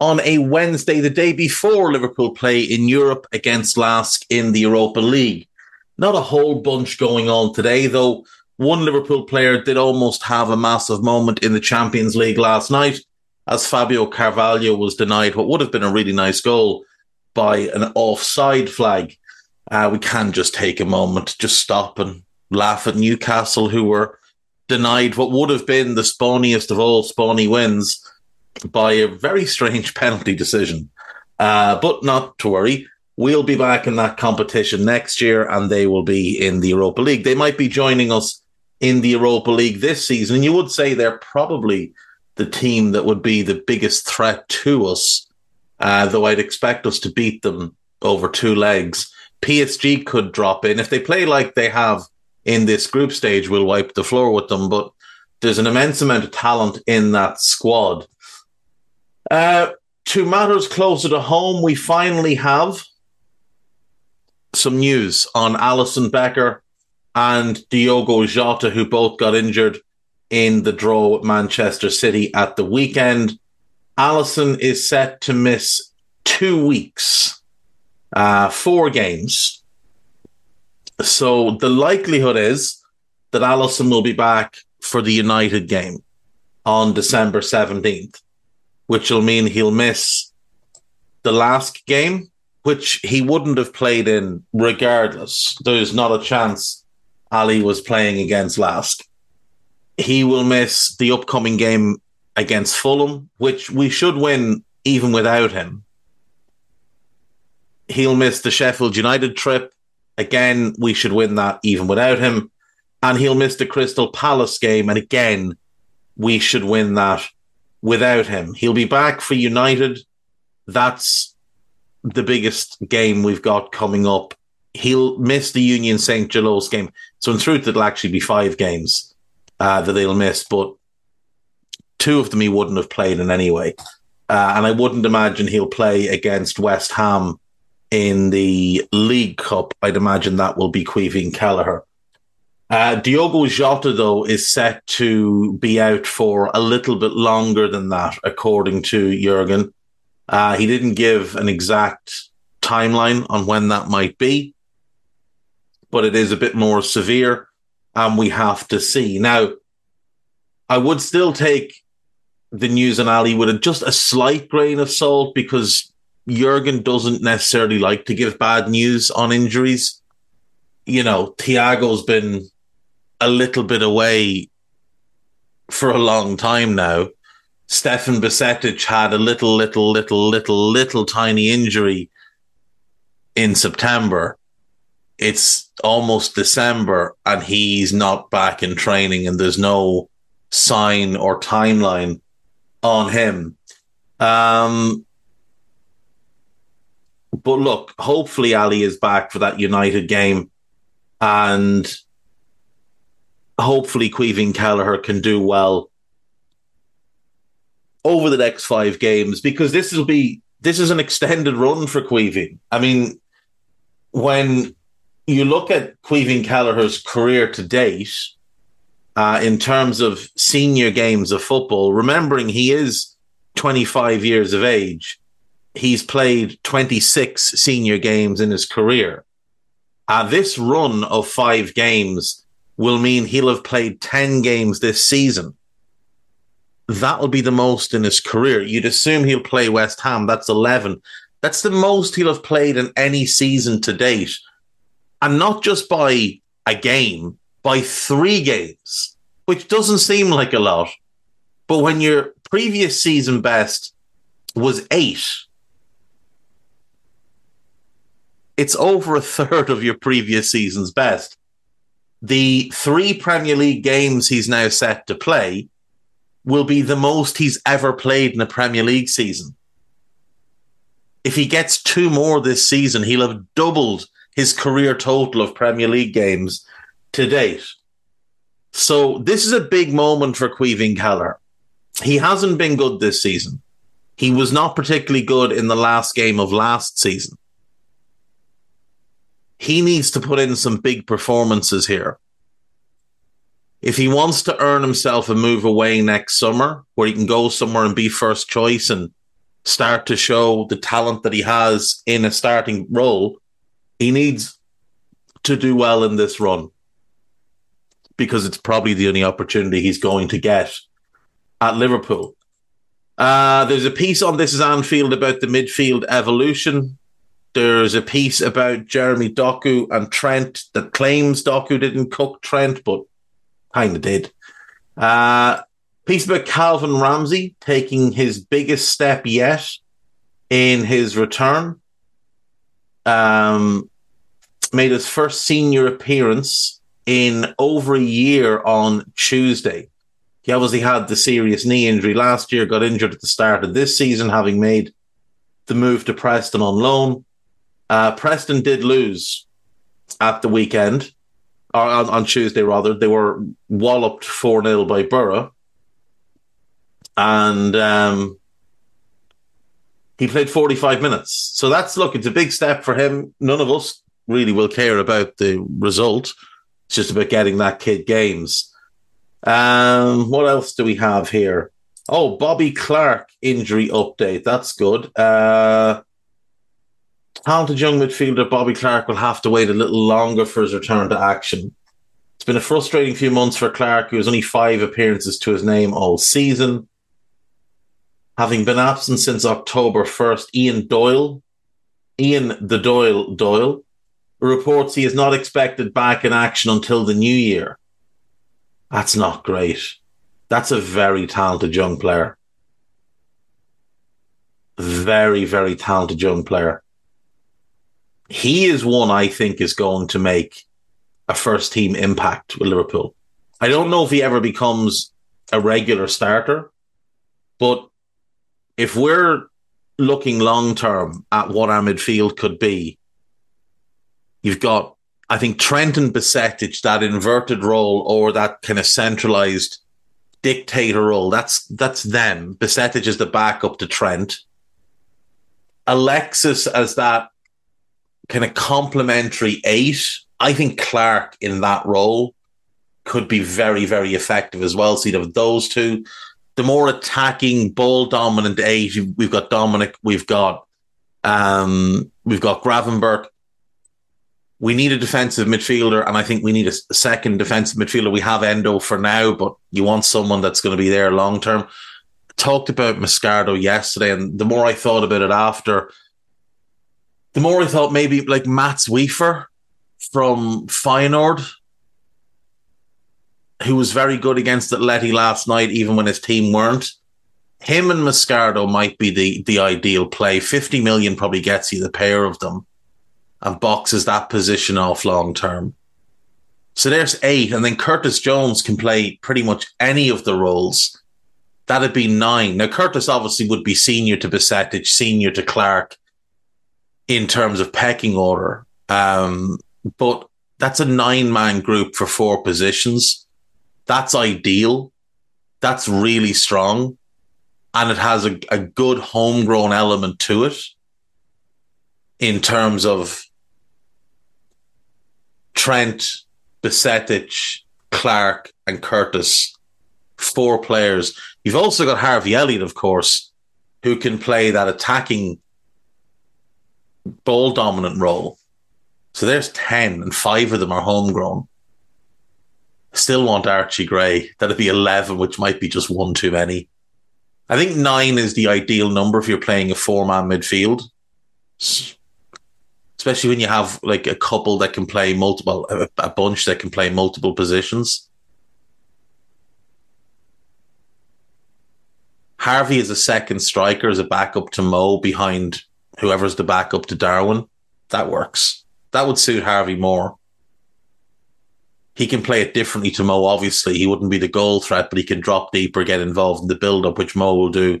on a Wednesday, the day before Liverpool play in Europe against Lask in the Europa League. Not a whole bunch going on today, though. One Liverpool player did almost have a massive moment in the Champions League last night as Fabio Carvalho was denied what would have been a really nice goal by an offside flag. Uh, we can just take a moment, just stop and laugh at Newcastle, who were denied what would have been the spawniest of all spawny wins by a very strange penalty decision. Uh, but not to worry. We'll be back in that competition next year and they will be in the Europa League. They might be joining us in the Europa League this season. And you would say they're probably the team that would be the biggest threat to us, uh, though I'd expect us to beat them over two legs. PSG could drop in. If they play like they have in this group stage, we'll wipe the floor with them. But there's an immense amount of talent in that squad. Uh, to matters closer to home, we finally have some news on Alisson Becker and Diogo Jota, who both got injured in the draw with Manchester City at the weekend. Alisson is set to miss two weeks, uh, four games. So the likelihood is that Alisson will be back for the United game on December 17th which will mean he'll miss the last game, which he wouldn't have played in regardless. There's not a chance Ali was playing against Lask. He will miss the upcoming game against Fulham, which we should win even without him. He'll miss the Sheffield United trip. Again, we should win that even without him. And he'll miss the Crystal Palace game. And again, we should win that without him. He'll be back for United. That's the biggest game we've got coming up. He'll miss the Union St. Gilloise game. So in truth, it'll actually be five games uh, that they'll miss, but two of them he wouldn't have played in anyway. Uh, and I wouldn't imagine he'll play against West Ham in the League Cup. I'd imagine that will be Caoimhín Kelleher. Uh, Diogo Jota, though, is set to be out for a little bit longer than that, according to Jurgen. Uh, he didn't give an exact timeline on when that might be, but it is a bit more severe, and we have to see. Now, I would still take the news on Ali with a, just a slight grain of salt because Jurgen doesn't necessarily like to give bad news on injuries. You know, Thiago's been a little bit away for a long time now. Stefan Bajcetic had a little, little, little, little, little tiny injury in September. it's almost December and he's not back in training and there's no sign or timeline on him. Um, but look, hopefully Ali is back for that United game and hopefully Caoimhín Kelleher can do well over the next five games because this will be this is an extended run for Caoimhín. I mean, when you look at Caoimhín Kelleher's career to date, uh, in terms of senior games of football, remembering he is 25 years of age, he's played 26 senior games in his career. Uh, this run of five games will mean he'll have played 10 games this season. That'll be the most in his career. You'd assume he'll play West Ham. That's 11. That's the most he'll have played in any season to date. And not just by a game, by three games, which doesn't seem like a lot. But when your previous season best was eight, it's over a third of your previous season's best. The three Premier League games he's now set to play will be the most he's ever played in a Premier League season. If he gets two more this season, he'll have doubled his career total of Premier League games to date. So this is a big moment for Caoimhín Kelleher. He hasn't been good this season. He was not particularly good in the last game of last season. He needs to put in some big performances here. If he wants to earn himself a move away next summer, where he can go somewhere and be first choice and start to show the talent that he has in a starting role, he needs to do well in this run because it's probably the only opportunity he's going to get at Liverpool. Uh, there's a piece on This is Anfield about the midfield evolution. There's a piece about Jeremy Doku and Trent that claims Doku didn't cook Trent, but kind of did. Uh, piece about Calvin Ramsey taking his biggest step yet in his return. Um, made his first senior appearance in over a year on Tuesday. He obviously had the serious knee injury last year, got injured at the start of this season, having made the move to Preston on loan. Uh, Preston did lose at the weekend, or on, on Tuesday rather. They were walloped 4 0 by Borough. And um, he played 45 minutes. So that's, look, it's a big step for him. None of us really will care about the result. It's just about getting that kid games. Um, what else do we have here? Oh, Bobby Clark injury update. That's good. Uh, talented young midfielder Bobby Clark will have to wait a little longer for his return to action. It's been a frustrating few months for Clark, who has only five appearances to his name all season. Having been absent since October 1st, Ian Doyle, Ian the Doyle Doyle, reports he is not expected back in action until the new year. That's not great. That's a very talented young player. Very, very talented young player. He is one I think is going to make a first team impact with Liverpool. I don't know if he ever becomes a regular starter, but if we're looking long term at what our midfield could be, You've got, I think, Trent and Bajcetic, that inverted role or that kind of centralized dictator role. That's that's them. Bajcetic is the backup to Trent. Alexis as that kind of complementary eight. I think Clark in that role could be very, very effective as well. So you'd have those two. The more attacking, ball dominant eight, we've got Dominic, we've got um, we've got Gravenberch we need a defensive midfielder, and I think we need a second defensive midfielder. We have Endo for now, but you want someone that's going to be there long term. Talked about Moscardo yesterday, and the more I thought about it after, the more I thought maybe like Mats Wieffer from Feyenoord, who was very good against Atleti last night, even when his team weren't. Him and Moscardo might be the the ideal play. Fifty million probably gets you the pair of them and boxes that position off long term. So there's eight, and then Curtis Jones can play pretty much any of the roles. That'd be nine. Now Curtis obviously would be senior to Bajcetic, senior to Clark in terms of pecking order. Um, but that's a nine man group for four positions. That's ideal. That's really strong. And it has a, a good homegrown element to it in terms of Trent, Bajcetic, Clark, and Curtis. Four players. You've also got Harvey Elliott, of course, who can play that attacking ball dominant role. So there's 10, and five of them are homegrown. Still want Archie Gray. That'd be 11, which might be just one too many. I think nine is the ideal number if you're playing a four man midfield, especially when you have like a couple that can play multiple, a, a bunch that can play multiple positions. Harvey is a second striker as a backup to Mo behind whoever's the backup to Darwin. That works. That would suit Harvey more. He can play it differently to Mo, obviously. He wouldn't be the goal threat, but he can drop deeper, get involved in the build up, which Mo will do.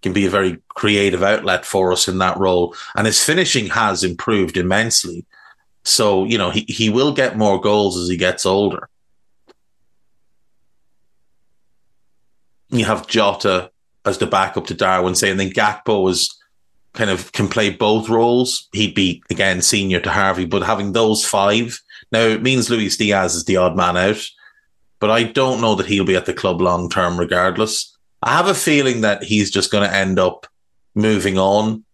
Can be a very creative outlet for us in that role. And his finishing has improved immensely. So, you know, he, he will get more goals as he gets older. You have Jota as the backup to Darwin, saying then Gakpo is kind of can play both roles. He'd be again senior to Harvey, but having those five now it means Luis Diaz is the odd man out, but I don't know that he'll be at the club long term regardless. I have a feeling that he's just going to end up moving on.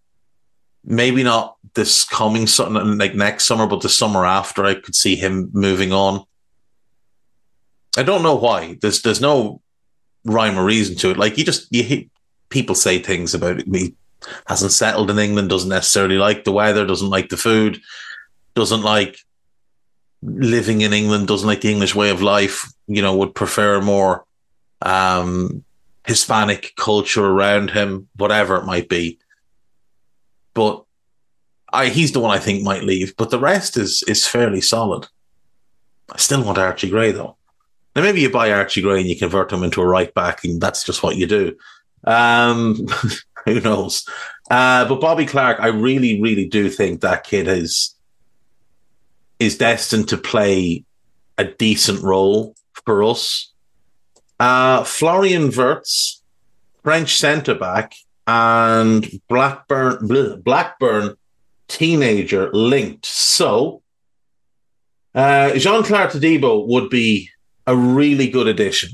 Maybe not this coming something like next summer, but the summer after, I could see him moving on. I don't know why. There's there's no rhyme or reason to it. Like you just you people say things about me hasn't settled in England, doesn't necessarily like the weather, doesn't like the food, doesn't like living in England, doesn't like the English way of life, you know, would prefer more um, Hispanic culture around him, whatever it might be. But I, he's the one I think might leave. But the rest is is fairly solid. I still want Archie Gray though. Now maybe you buy Archie Gray and you convert him into a right back, and that's just what you do. Um, who knows? Uh, but Bobby Clark, I really, really do think that kid is is destined to play a decent role for us. Uh, Florian Wirtz, French centre back, and Blackburn bleh, Blackburn teenager linked. So uh, Jean Clair Todibo would be a really good addition.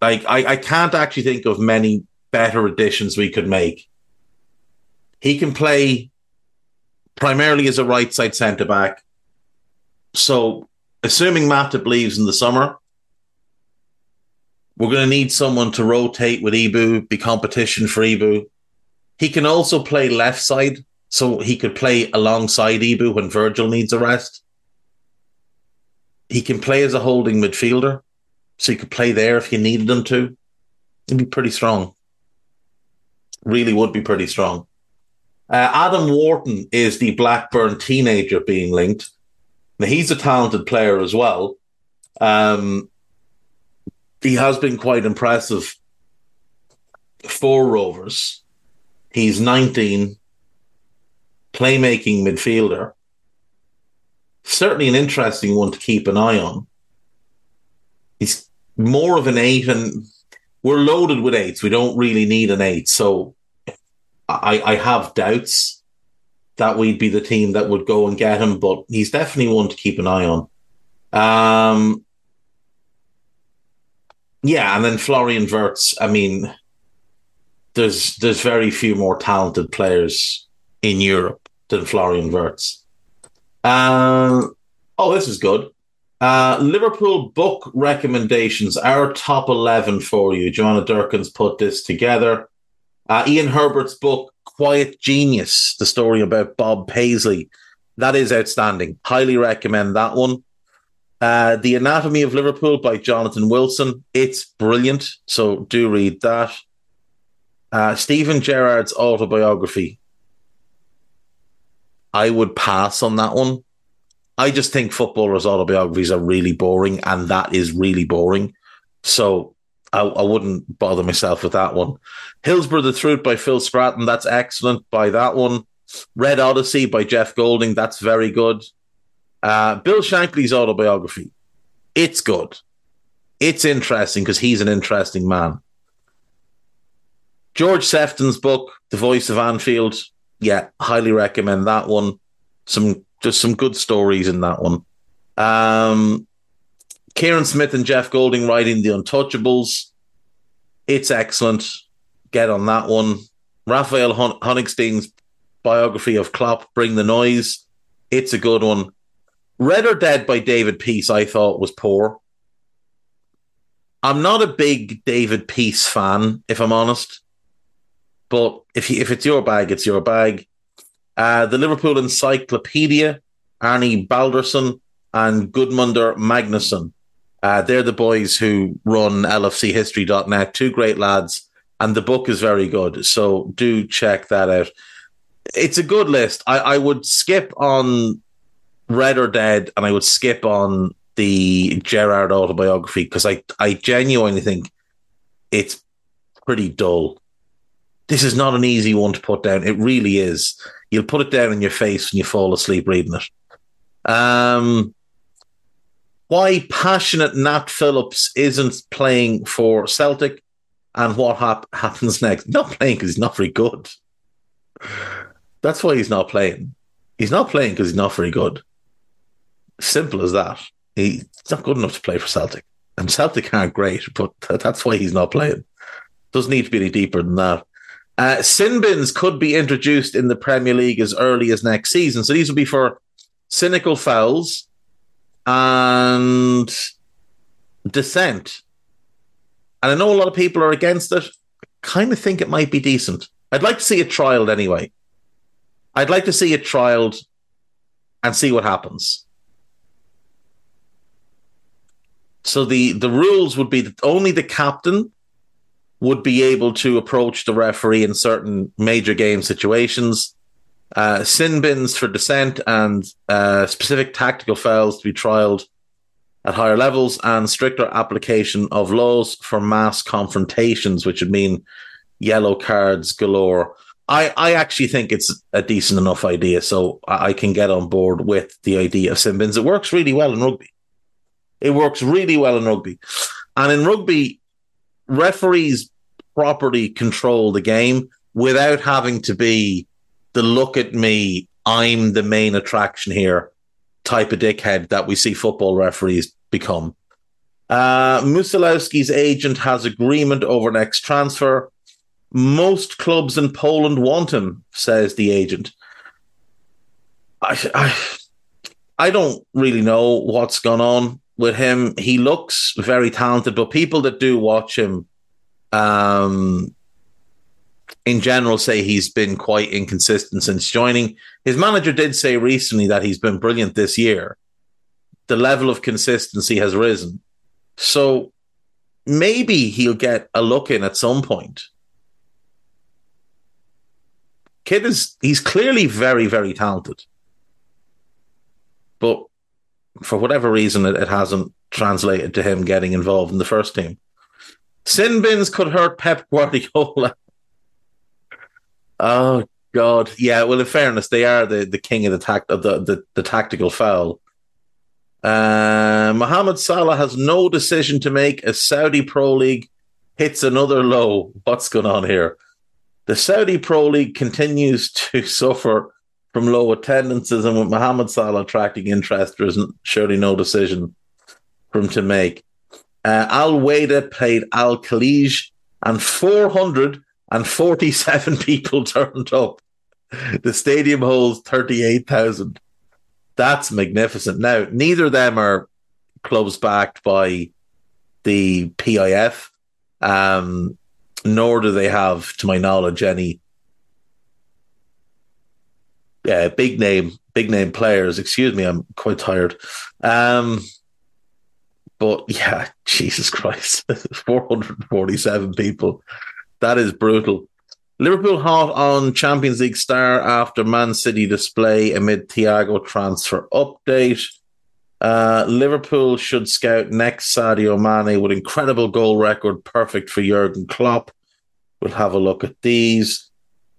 Like I, I can't actually think of many better additions we could make. He can play primarily as a right side centre back. So, assuming Matip leaves in the summer, we're going to need someone to rotate with Ibou, be competition for Ibou. He can also play left side, so he could play alongside Ibou when Virgil needs a rest. He can play as a holding midfielder, so he could play there if you needed him to. He'd be pretty strong. Really would be pretty strong. Uh, Adam Wharton is the Blackburn teenager being linked. Now, he's a talented player as well. Um, he has been quite impressive for Rovers. He's 19, playmaking midfielder. Certainly an interesting one to keep an eye on. He's more of an eight, and we're loaded with eights. We don't really need an eight. So I, I have doubts that we'd be the team that would go and get him, but he's definitely one to keep an eye on. Um, yeah, and then Florian Wirtz. I mean, there's there's very few more talented players in Europe than Florian Wirtz. Uh, oh, this is good. Uh, Liverpool book recommendations. Our top eleven for you. Joanna Durkin's put this together. Uh, Ian Herbert's book, Quiet Genius, the story about Bob Paisley. That is outstanding. Highly recommend that one. Uh, the Anatomy of Liverpool by Jonathan Wilson. It's brilliant. So do read that. Uh, Steven Gerrard's autobiography. I would pass on that one. I just think footballers' autobiographies are really boring, and that is really boring. So I, I wouldn't bother myself with that one. Hillsborough the Truth by Phil Scraton, that's excellent by that one. Red Odyssey by Jeff Goulding, that's very good. Uh, Bill Shankly's autobiography, it's good. It's interesting because he's an interesting man. George Sephton's book, The Voice of Anfield, yeah, highly recommend that one. Some just some good stories in that one. Um, Kieran Smith and Jeff Goulding writing The Untouchables. It's excellent. Get on that one. Raphael Honigstein's biography of Klopp, Bring the Noise. It's a good one. Red or Dead by David Peace, I thought was poor. I'm not a big David Peace fan, if I'm honest. But if if it's your bag, it's your bag. Uh, the Liverpool Encyclopedia, Arnie Baldursson and Gudmundur Magnusson. Uh, they're the boys who run lfchistory.net. Two great lads, and the book is very good. So do check that out. It's a good list. I, I would skip on Red or Dead, and I would skip on the Gerrard autobiography because I, I genuinely think it's pretty dull. This is not an easy one to put down. It really is. You'll put it down in your face when you fall asleep reading it. Um, why passionate Nat Phillips isn't playing for Celtic and what hap- happens next. Not playing because he's not very good. That's why he's not playing. He's not playing because he's not very good. Simple as that. He's not good enough to play for Celtic. And Celtic aren't great, but that's why he's not playing. Doesn't need to be any deeper than that. Uh, sin bins could be introduced in the Premier League as early as next season. So these will be for cynical fouls and dissent. And I know a lot of people are against it. I kind of think it might be decent. I'd like to see it trialed anyway. I'd like to see it trialed and see what happens. So the the rules would be that only the captain would be able to approach the referee in certain major game situations. Uh, sin bins for dissent and uh, specific tactical fouls to be trialed at higher levels, and stricter application of laws for mass confrontations, which would mean yellow cards galore. I, I actually think it's a decent enough idea, so I can get on board with the idea of sin bins. It works really well in rugby. It works really well in rugby. And in rugby, referees properly control the game without having to be the look at me, I'm the main attraction here type of dickhead that we see football referees become. Uh, Musialowski's agent has agreement over next transfer. Most clubs in Poland want him, says the agent. I, I, I don't really know what's gone on with him. He looks very talented, but people that do watch him um, in general, say he's been quite inconsistent since joining. His manager did say recently that he's been brilliant this year. The level of consistency has risen. So maybe he'll get a look in at some point. Kid is he's clearly very, very talented. But for whatever reason, it, it hasn't translated to him getting involved in the first team. Sin bins could hurt Pep Guardiola. Oh God, yeah. Well, in fairness, they are the, the king of the tact of the, the, the tactical foul. Uh, Mohamed Salah has no decision to make as Saudi Pro League hits another low. What's going on here? The Saudi Pro League continues to suffer from low attendances, and with Mohamed Salah attracting interest, there isn't surely no decision for him to make. Uh, Al Wehda played Al Khaleej, and 447 people turned up. The stadium holds 38,000. That's magnificent. Now, neither of them are clubs backed by the PIF, um, nor do they have, to my knowledge, any uh, big name big name players. Excuse me, I'm quite tired. Um, but yeah, Jesus Christ, 447 people. That is brutal. Liverpool hot on Champions League star after Man City display amid Thiago transfer update. Uh, Liverpool should scout next Sadio Mane with incredible goal record, perfect for Jurgen Klopp. We'll have a look at these.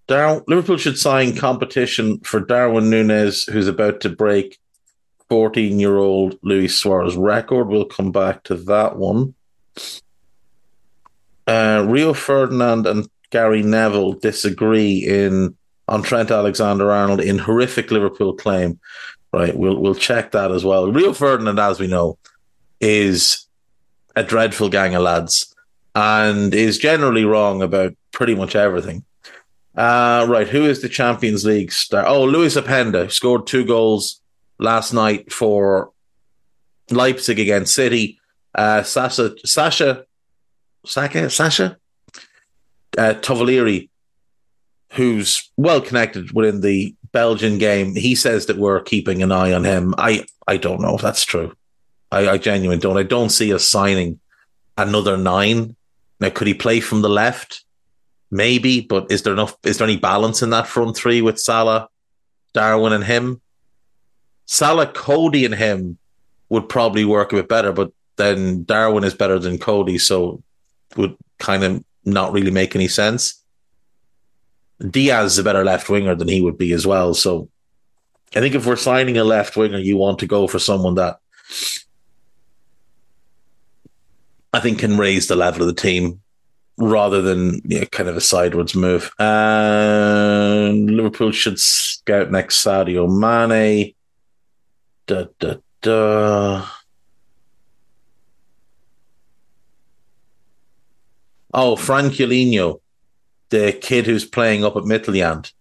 Dar- Liverpool should sign competition for Darwin Nunez, who's about to break 14 year old Luis Suarez record. We'll come back to that one. Uh, Rio Ferdinand and Gary Neville disagree in on Trent Alexander Arnold in horrific Liverpool claim. Right, we'll we'll check that as well. Rio Ferdinand, as we know, is a dreadful gang of lads and is generally wrong about pretty much everything. Uh, right, who is the Champions League star? Oh, Lois Openda scored two goals last night for Leipzig against City. Uh, Sasha, Sasha, Saka, Sasha, uh, Tavolieri, who's well connected within the Belgian game, he says that we're keeping an eye on him. I, I don't know if that's true. I, I genuinely don't. I don't see us signing another nine. Now, could he play from the left? Maybe, but is there enough? Is there any balance in that front three with Salah, Darwin, and him? Salah, Cody, and him would probably work a bit better, but then Darwin is better than Cody, so would kind of not really make any sense. Diaz is a better left winger than he would be as well. So I think if we're signing a left winger, you want to go for someone that I think can raise the level of the team rather than you know, kind of a sideways move. Uh, Liverpool should scout next Sadio Mane. Da, da, da. Oh, Franculino the kid who's playing up at Midtjylland.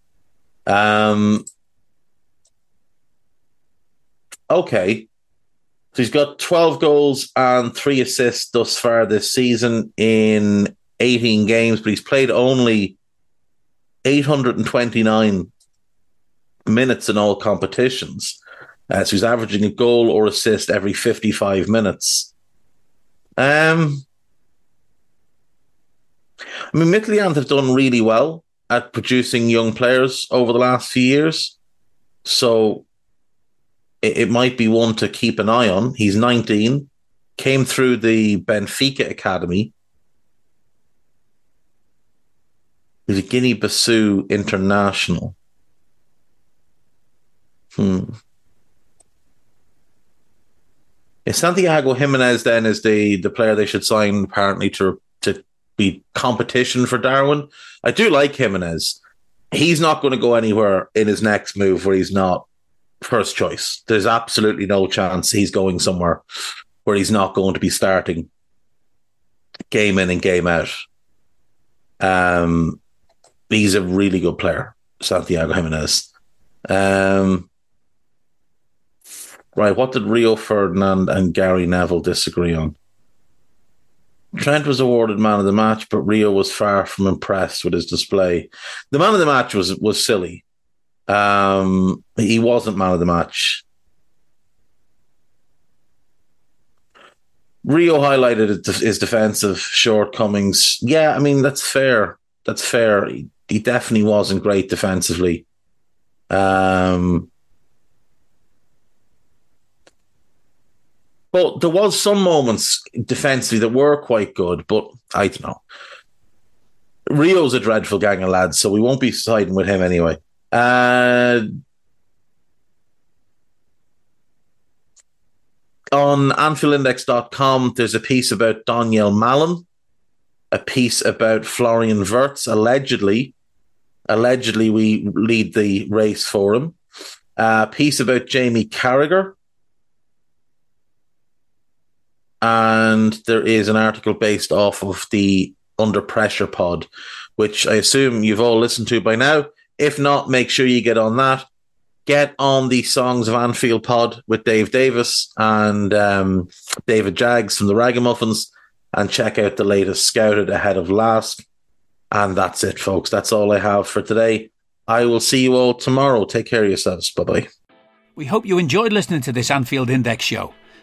Um, okay. So he's got 12 goals and three assists thus far this season in 18 games, but he's played only 829 minutes in all competitions. Uh, so he's averaging a goal or assist every 55 minutes. Um, I mean, Midtjylland have done really well at producing young players over the last few years. So it, it might be one to keep an eye on. He's 19, came through the Benfica Academy. He's a Guinea Bissau international. Hmm. Santiago Jimenez then is the, the player they should sign apparently to to be competition for Darwin. I do like Jimenez. He's not going to go anywhere in his next move where he's not first choice. There's absolutely no chance he's going somewhere where he's not going to be starting game in and game out. Um, he's a really good player, Santiago Jimenez. Um, right, what did Rio Ferdinand and Gary Neville disagree on? Trent was awarded man of the match, but Rio was far from impressed with his display. The man of the match was was silly. Um, he wasn't man of the match. Rio highlighted his defensive shortcomings. Yeah, I mean that's fair. That's fair. He, he definitely wasn't great defensively. Um, But there was some moments defensively that were quite good, but I don't know. Rio's a dreadful gang of lads, so we won't be siding with him anyway. Uh, on AnfieldIndex.com, there's a piece about Donyell Malen, a piece about Florian Wirtz. Allegedly, allegedly, we lead the race for him. A piece about Jamie Carragher, and there is an article based off of the Under Pressure pod, which I assume you've all listened to by now. If not, make sure you get on that. Get on the Songs of Anfield pod with Dave Davis and um, David Jags from the Ragamuffins and check out the latest Scouted ahead of Lask. And that's it, folks. That's all I have for today. I will see you all tomorrow. Take care of yourselves. Bye bye. We hope you enjoyed listening to this Anfield Index show.